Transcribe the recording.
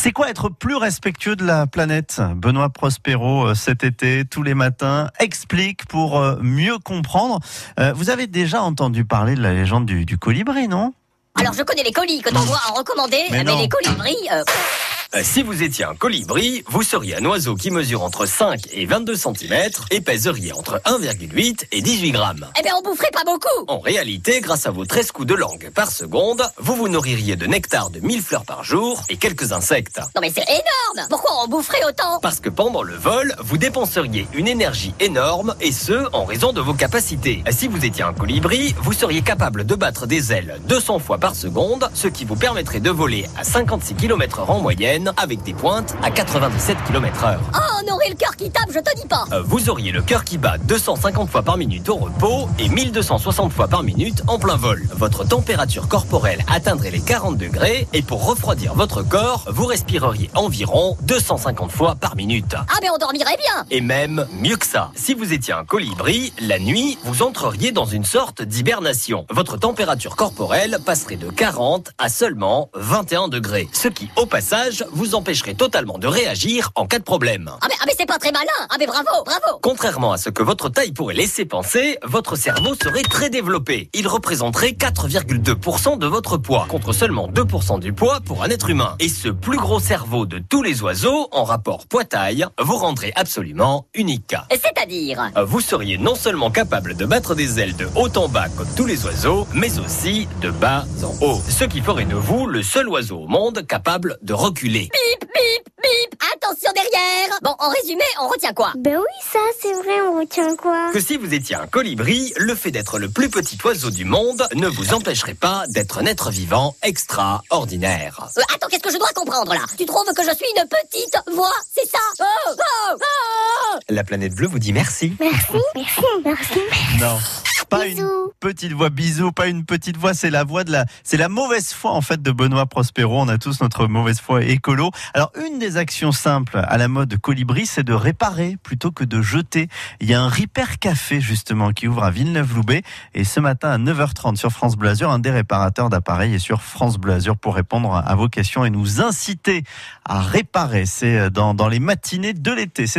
C'est quoi être plus respectueux de la planète? Benoît Prospero, euh, cet été, tous les matins, explique pour euh, mieux comprendre. Euh, vous avez déjà entendu parler de la légende du, du colibri, non? Alors je connais les colis que t'en vois en recommandé, Mais les colibris, Euh, Si vous étiez un colibri, vous seriez un oiseau qui mesure entre 5 et 22 cm et pèseriez entre 1,8 et 18 grammes. eh bien on boufferait pas beaucoup. En réalité, grâce à vos 13 coups de langue par seconde, vous vous nourririez de nectar de 1000 fleurs par jour et quelques insectes. Non mais c'est énorme. Pourquoi on boufferait autant? Parce que pendant le vol, vous dépenseriez une énergie énorme et ce, en raison de vos capacités. Si vous étiez un colibri, vous seriez capable de battre des ailes 200 fois par seconde, ce qui vous permettrait de voler à 56 km h en moyenne avec des pointes à 97 km heure. Oh, on aurait le cœur qui tape, je te dis pas. Euh, Vous auriez le cœur qui bat 250 fois par minute au repos et 1260 fois par minute en plein vol. Votre température corporelle atteindrait les 40 degrés et pour refroidir votre corps, vous respireriez environ 250 fois par minute. Ah mais on dormirait bien. Et même mieux que ça, si vous étiez un colibri, la nuit, vous entreriez dans une sorte d'hibernation. Votre température corporelle passerait de 40 à seulement 21 degrés, ce qui, au passage, vous empêcherait totalement de réagir en cas de problème. Ah mais, ah mais c'est pas très malin. Ah mais bravo, bravo. Contrairement à ce que votre taille pourrait laisser penser, votre cerveau serait très développé. Il représenterait 4,2% de votre poids, contre seulement 2% du poids pour un être humain. Et ce plus gros cerveau de tous les oiseaux, en rapport poids-taille, vous rendrait absolument unique. C'est-à-dire Vous seriez non seulement capable de battre des ailes de haut en bas comme tous les oiseaux, mais aussi de bas en haut. Ce qui ferait de vous le seul oiseau au monde capable de reculer. Bip, bip, bip. Attention derrière. Bon, en résumé, on retient quoi? Ben oui, ça, c'est vrai, on retient quoi? Que si vous étiez un colibri, le fait d'être le plus petit oiseau du monde ne vous empêcherait pas d'être un être vivant extraordinaire. Euh, Attends, qu'est-ce que je dois comprendre là? Tu trouves que je suis une petite voix, c'est ça? Oh, oh, oh. La planète bleue vous dit merci. Merci, merci, merci. Non. Pas une petite voix, bisous, pas une petite voix, c'est la voix de la, c'est la mauvaise foi en fait de Benoît Prospero. On a tous notre mauvaise foi écolo. Alors une des actions simples à la mode colibri, c'est de réparer plutôt que de jeter. Il y a un Repair Café justement qui ouvre à Villeneuve-Loubet et ce matin à 9h30 sur France Bleu Azur, un des réparateurs d'appareils est sur France Bleu Azur pour répondre à vos questions et nous inciter à réparer. C'est dans, dans les matinées de l'été. C'est